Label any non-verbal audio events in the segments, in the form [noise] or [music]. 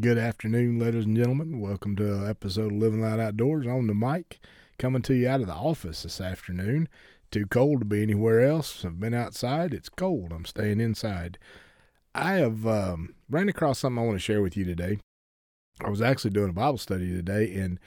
Good afternoon, ladies and gentlemen. Welcome to an episode of Living Loud Outdoors on the mic. Coming to you out of the office this afternoon. Too cold to be anywhere else. I've been outside. It's cold. I'm staying inside. I have um, ran across something I want to share with you today. I was actually doing a Bible study today and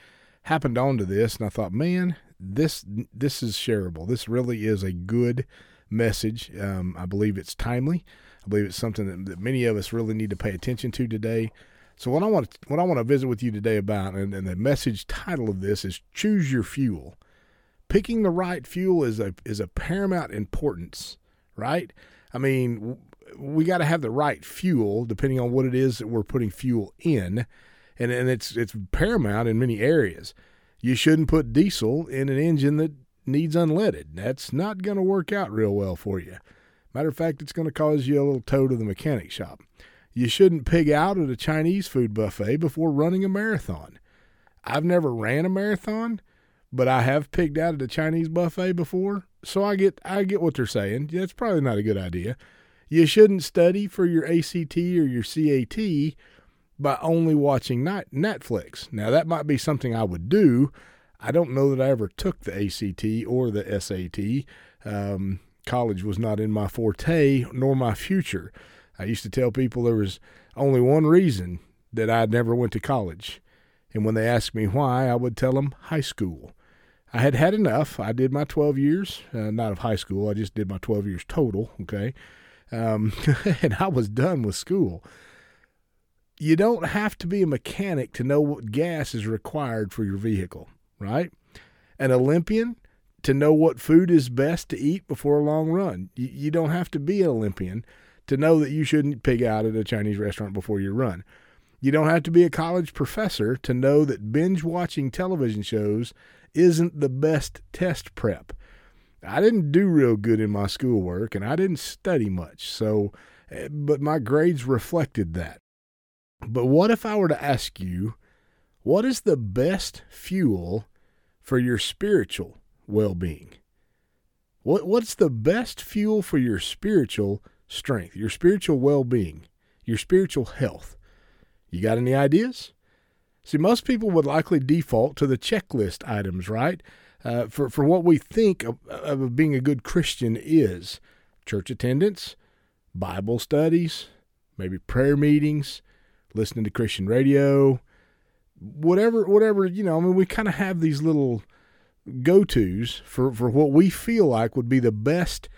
happened onto this, and I thought, man, this this is shareable. This really is a good message. Um, I believe it's timely. I believe it's something that, that many of us really need to pay attention to today. So what I want to, what I want to visit with you today about, and, and the message title of this is "Choose Your Fuel." Picking the right fuel is a is a paramount importance, right? I mean, we got to have the right fuel depending on what it is that we're putting fuel in, and and it's it's paramount in many areas. You shouldn't put diesel in an engine that needs unleaded. That's not going to work out real well for you. Matter of fact, it's going to cause you a little tow to the mechanic shop. You shouldn't pig out at a Chinese food buffet before running a marathon. I've never ran a marathon, but I have pigged out at a Chinese buffet before, so I get I get what they're saying. That's probably not a good idea. You shouldn't study for your ACT or your CAT by only watching Netflix. Now that might be something I would do. I don't know that I ever took the ACT or the SAT. Um, college was not in my forte nor my future. I used to tell people there was only one reason that I never went to college. And when they asked me why, I would tell them high school. I had had enough. I did my 12 years, uh, not of high school. I just did my 12 years total, okay? Um, [laughs] and I was done with school. You don't have to be a mechanic to know what gas is required for your vehicle, right? An Olympian to know what food is best to eat before a long run. You, you don't have to be an Olympian to know that you shouldn't pig out at a Chinese restaurant before you run. You don't have to be a college professor to know that binge watching television shows isn't the best test prep. I didn't do real good in my schoolwork and I didn't study much, so eh, but my grades reflected that. But what if I were to ask you, what is the best fuel for your spiritual well-being? What what's the best fuel for your spiritual strength, your spiritual well being, your spiritual health. You got any ideas? See, most people would likely default to the checklist items, right? Uh, for, for what we think of, of being a good Christian is church attendance, Bible studies, maybe prayer meetings, listening to Christian radio, whatever, whatever, you know, I mean, we kind of have these little go tos for, for what we feel like would be the best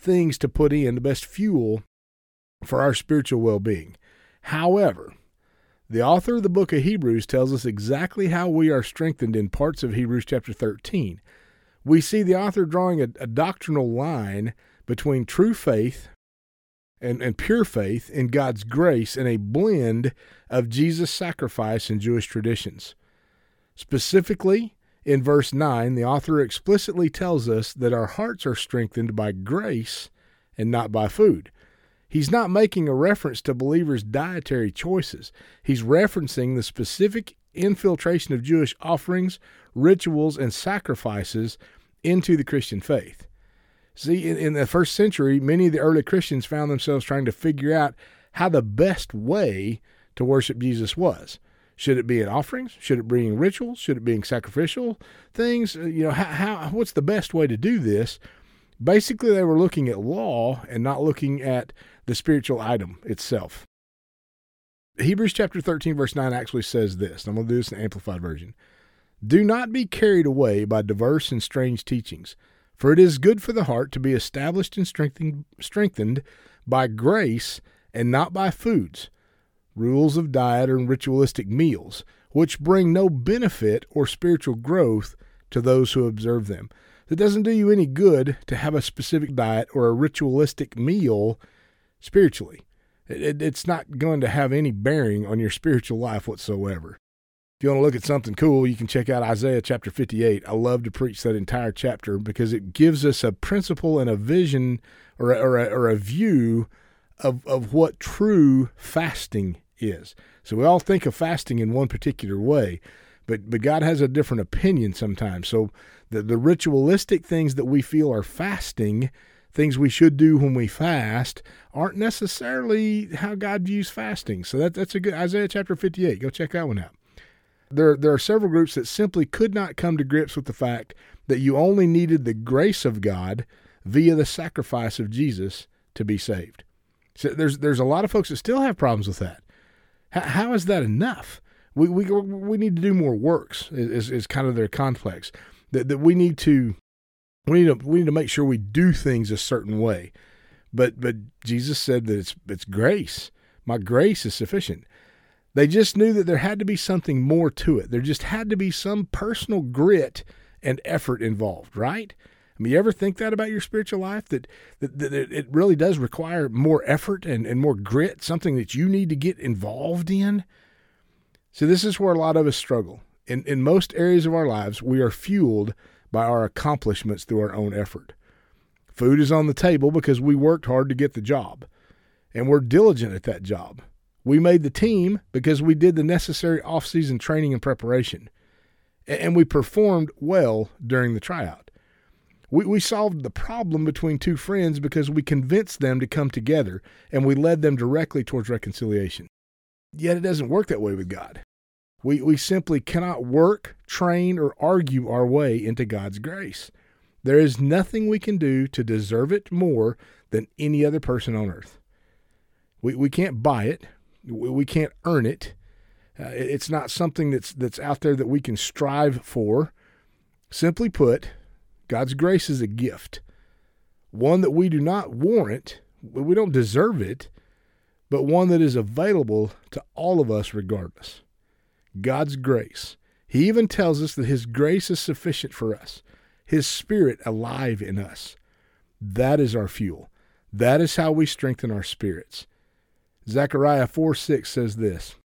things to put in, the best fuel for our spiritual well being. However, the author of the book of Hebrews tells us exactly how we are strengthened in parts of Hebrews chapter 13. We see the author drawing a, a doctrinal line between true faith and, and pure faith in God's grace and a blend of Jesus' sacrifice and Jewish traditions. Specifically, in verse 9, the author explicitly tells us that our hearts are strengthened by grace and not by food. He's not making a reference to believers' dietary choices. He's referencing the specific infiltration of Jewish offerings, rituals, and sacrifices into the Christian faith. See, in, in, the first century, many of the early Christians found themselves trying to figure out how the best way to worship Jesus was. Should it be in offerings? Should it be in rituals? Should it be in sacrificial things? Uh, you know, how, how what's the best way to do this? Basically, they were looking at law and not looking at the spiritual item itself. Hebrews chapter 13, verse 9 actually says this. I'm going to do this in Amplified Version. Do not be carried away by diverse and strange teachings, for it is good for the heart to be established and strengthened, strengthened by grace and not by foods rules of diet, and ritualistic meals, which bring no benefit or spiritual growth to those who observe them. It doesn't do you any good to have a specific diet or a ritualistic meal spiritually. It, it's not going to have any bearing on your spiritual life whatsoever. If you want to look at something cool, you can check out Isaiah chapter 58. I love to preach that entire chapter because it gives us a principle and a vision or a, or a, or a view of, of what true fasting is. So we all think of fasting in one particular way, but but God has a different opinion sometimes. So the, the ritualistic things that we feel are fasting, things we should do when we fast aren't necessarily how God views fasting. So that, that's a good Isaiah chapter 58. Go check that one out. There, there are several groups that simply could not come to grips with the fact that you only needed the grace of God via the sacrifice of Jesus to be saved. So there's there's a lot of folks that still have problems with that. How, is that enough? We, we we need to do more works. Is, is kind of their complex that that we need to we need to we need to make sure we do things a certain way. But but Jesus said that it's it's grace. My grace is sufficient. They just knew that there had to be something more to it. There just had to be some personal grit and effort involved, right? I mean, you ever think that about your spiritual life? That, that, that it really does require more effort and, and more grit, something that you need to get involved in? So, this is where a lot of us struggle. In, in most areas of our lives, we are fueled by our accomplishments through our own effort. Food is on the table because we worked hard to get the job, and we're diligent at that job. We made the team because we did the necessary off-season training and preparation, and we performed well during the tryout. We, we solved the problem between two friends because we convinced them to come together and we led them directly towards reconciliation. Yet it doesn't work that way with God. We, we simply cannot work, train, or argue our way into God's grace. There is nothing we can do to deserve it more than any other person on earth. We, we can't buy it. We, can't earn it. Uh, it's not something that's, that's out there that we can strive for. Simply put, God's grace is a gift, one that we do not warrant, we don't deserve it, but one that is available to all of us regardless. God's grace. He even tells us that His grace is sufficient for us, His Spirit alive in us. That is our fuel. That is how we strengthen our spirits. Zechariah 4 6 says this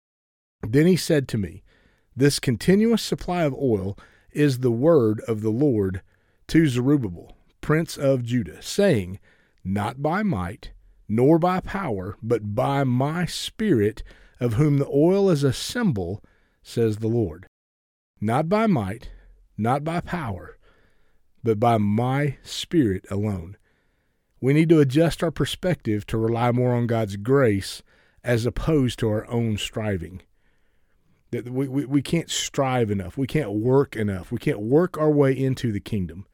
Then he said to me, This continuous supply of oil is the word of the Lord to Zerubbabel, prince of Judah, saying, Not by might, nor by power, but by my spirit, of whom the oil is a symbol says the Lord. Not by might, not by power, but by my Spirit alone. We need to adjust our perspective to rely more on God's grace as opposed to our own striving. That we, we, we can't strive enough. We can't work enough. We can't work our way into the kingdom.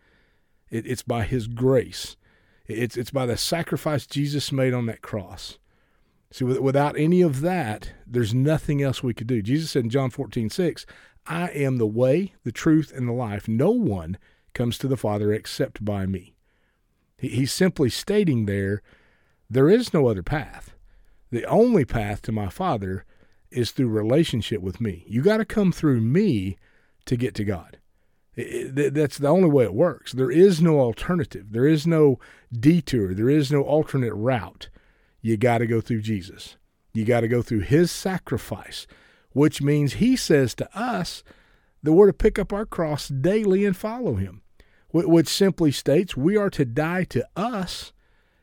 It, it's by His grace. It's, it's by the sacrifice Jesus made on that cross. See, without any of that, there's nothing else we could do. Jesus said in John 14, 6, I am the way, the truth, and the life. No one comes to the Father except by me. He's simply stating there, there is no other path. The only path to my Father is through relationship with me. You got to come through me to get to God. It, it, that's the only way it works. There is no alternative. There is no detour. There is no alternate route you got to go through Jesus. You got to go through his sacrifice, which means he says to us that we're to pick up our cross daily and follow him, which simply states we are to die to us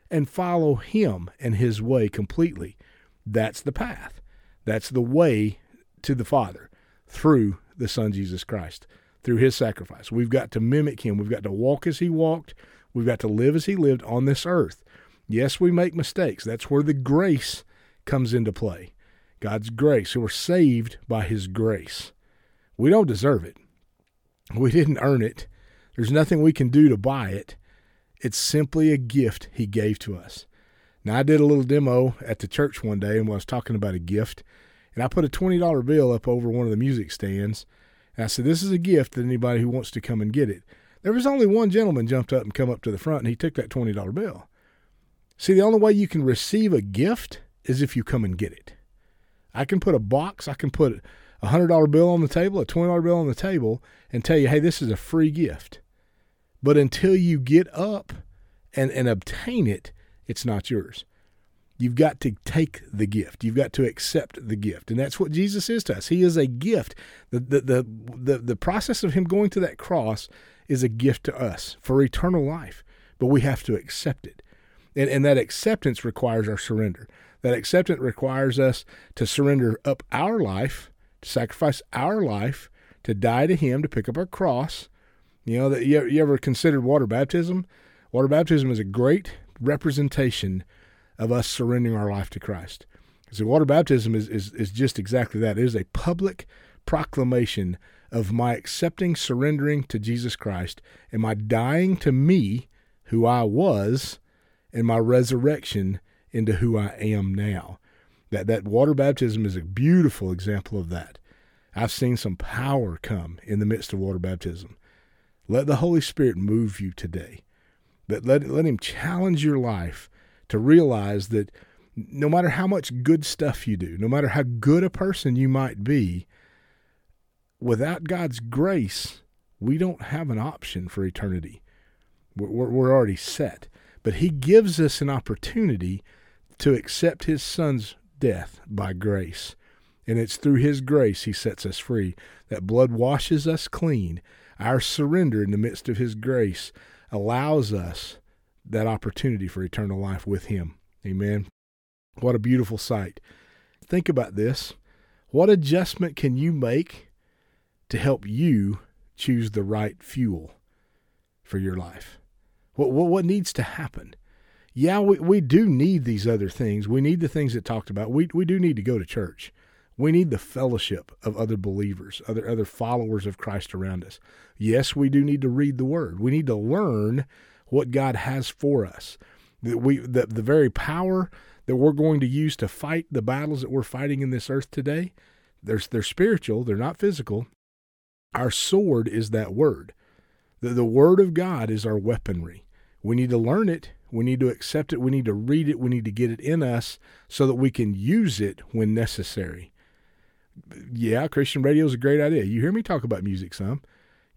and follow him and his way completely. That's the path. That's the way to the Father through the Son Jesus Christ, through his sacrifice. We've got to mimic him. We've got to walk as he walked. We've got to live as he lived on this earth. Yes, we make mistakes. That's where the grace comes into play. God's grace. We're saved by His grace. We don't deserve it. We didn't earn it. There's nothing we can do to buy it. It's simply a gift He gave to us. Now, I did a little demo at the church one day and I was talking about a gift, and I put a $20 bill up over one of the music stands. And I said, This is a gift to anybody who wants to come and get it. There was only one gentleman jumped up and come up to the front, and he took that $20 bill. See, the only way you can receive a gift is if you come and get it. I can put a box, I can put a $100 bill on the table, a $20 bill on the table, and tell you, hey, this is a free gift. But until you get up and, and obtain it, it's not yours. You've got to take the gift. You've got to accept the gift. And that's what Jesus is to us. He is a gift. The, the, the, the, the process of Him going to that cross is a gift to us for eternal life, but we have to accept it. And, and that acceptance requires our surrender. That acceptance requires us to surrender up our life, to sacrifice our life, to die to Him, to pick up our cross. You know, that you, you ever considered water baptism? Water baptism is a great representation of us surrendering our life to Christ. So water baptism is, is, is just exactly that. It is a public proclamation of my accepting, surrendering to Jesus Christ, and my dying to me, who I was, and my resurrection into who I am now. That that water baptism is a beautiful example of that. I've seen some power come in the midst of water baptism. Let the Holy Spirit move you today. But let, let Him challenge your life to realize that no matter how much good stuff you do, no matter how good a person you might be, without God's grace, we don't have an option for eternity. We're, we're already set. But He gives us an opportunity to accept His Son's death by grace. And it's through His grace He sets us free. That blood washes us clean. Our surrender in the midst of His grace allows us that opportunity for eternal life with Him. Amen. What a beautiful sight. Think about this. What adjustment can you make to help you choose the right fuel for your life? What, what, what needs to happen? Yeah, we, we do need these other things. We need the things that talked about. We, we do need to go to church. We need the fellowship of other believers, other other followers of Christ around us. Yes, we do need to read the Word. We need to learn what God has for us. That we the, the very power that we're going to use to fight the battles that we're fighting in this earth today, they're, they're spiritual, they're not physical. Our sword is that word. The, the word of God is our weaponry. We need to learn it. We need to accept it. We need to read it. We need to get it in us so that we can use it when necessary. Yeah, Christian radio is a great idea. You hear me talk about music some.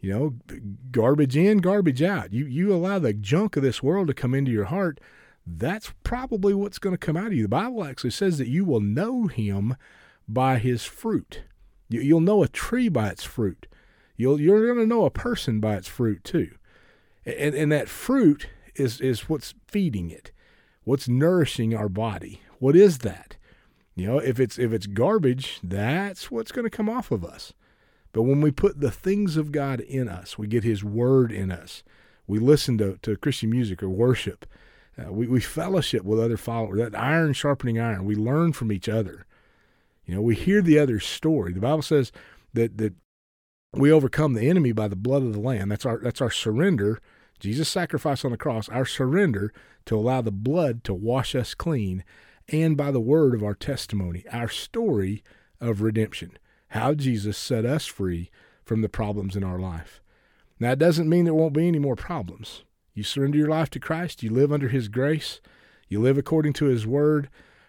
You know, garbage in, garbage out. You you allow the junk of this world to come into your heart that's probably what's going to come out of you. The Bible actually says that you will know him by his fruit. You, will know a tree by its fruit. You'll, you're going to know a person by its fruit too. And, and that fruit is, is what's feeding it, what's nourishing our body. What is that? You know, if it's if it's garbage, that's what's going to come off of us. But when we put the things of God in us, we get His Word in us. We listen to, to Christian music or worship uh, we, we fellowship with other followers. That iron sharpening iron. We learn from each other. You know, we hear the other's story. The Bible says that that we overcome the enemy by the blood of the Lamb. That's our that's our surrender. Jesus' sacrifice on the cross, our surrender to allow the blood to wash us clean, and by the word of our testimony, our story of redemption, how Jesus set us free from the problems in our life. Now, it doesn't mean there won't be any more problems. You surrender your life to Christ, you live under His grace, you live according to His word.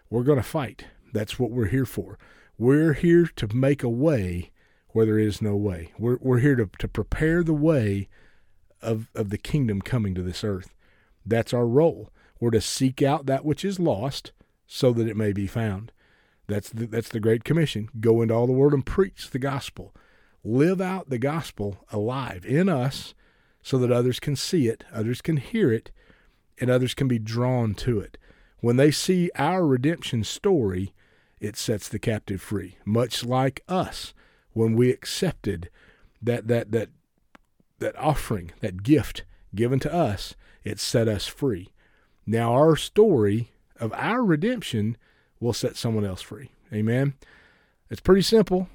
We're going to fight. That's what we're here for. We're here to make a way where there is no way. We're, we're here to, to prepare the way of, of the kingdom coming to this earth. That's our role. We're to seek out that which is lost so that it may be found. That's the, that's the Great Commission. Go into all the world and preach the gospel. Live out the gospel alive in us so that others can see it, others can hear it, and others can be drawn to it. When they see our redemption story, it sets the captive free, much like us when we accepted that that that that offering, that gift given to us, it set us free. Now our story of our redemption will set someone else free. Amen. It's pretty simple.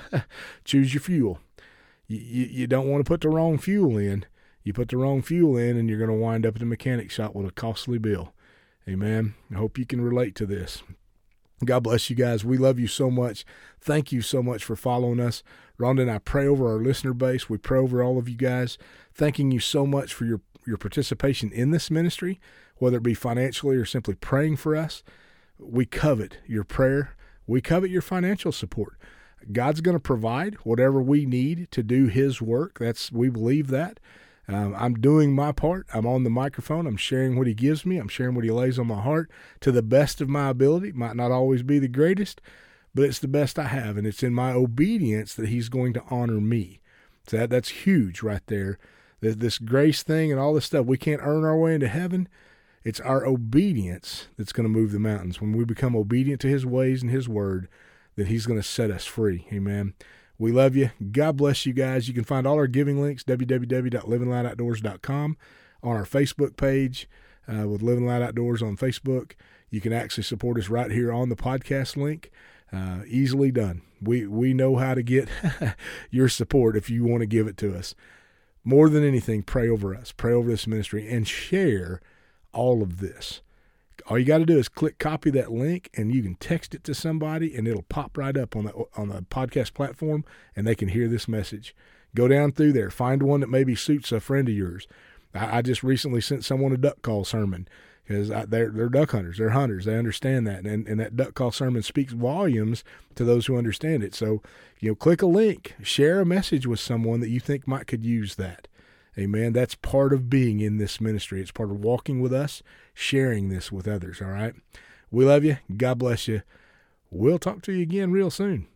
[laughs] Choose your fuel you, you don't want to put the wrong fuel in. You put the wrong fuel in, and you're going to wind up at the mechanic shop with a costly bill. Amen. I hope you can relate to this. God bless you guys. We love you so much. Thank you so much for following us. Rhonda and I pray over our listener base. We pray over all of you guys, thanking you so much for your, your participation in this ministry, whether it be financially or simply praying for us. We covet your prayer. We covet your financial support. God's going to provide whatever we need to do His work. That's we believe that. Um, I'm doing my part. I'm on the microphone. I'm sharing what He gives me. I'm sharing what He lays on my heart to the best of my ability. Might not always be the greatest, but it's the best I have, and it's in my obedience that He's going to honor me. So that that's huge right there. This, grace thing and all this stuff. We can't earn our way into heaven. It's our obedience that's going to move the mountains. When we become obedient to His ways and His word, that He's going to set us free. Amen. We love you. God bless you guys. You can find all our giving links, www.livinglightoutdoors.com on our Facebook page uh, with Living Loud Outdoors on Facebook. You can actually support us right here on the podcast link. Uh, easily done. We we know how to get [laughs] your support if you want to give it to us. More than anything, pray over us, pray over this ministry, and share all of this. All you got to do is click copy that link, and you can text it to somebody, and it'll pop right up on the on the podcast platform, and they can hear this message. Go down through there, find one that maybe suits a friend of yours. I, I just recently sent someone a duck call sermon because they're they're duck hunters, they're hunters, they understand that, and and that duck call sermon speaks volumes to those who understand it. So you know, click a link, share a message with someone that you think might could use that. Amen. That's part of being in this ministry. It's part of walking with us, sharing this with others. All right. We love you. God bless you. We'll talk to you again real soon.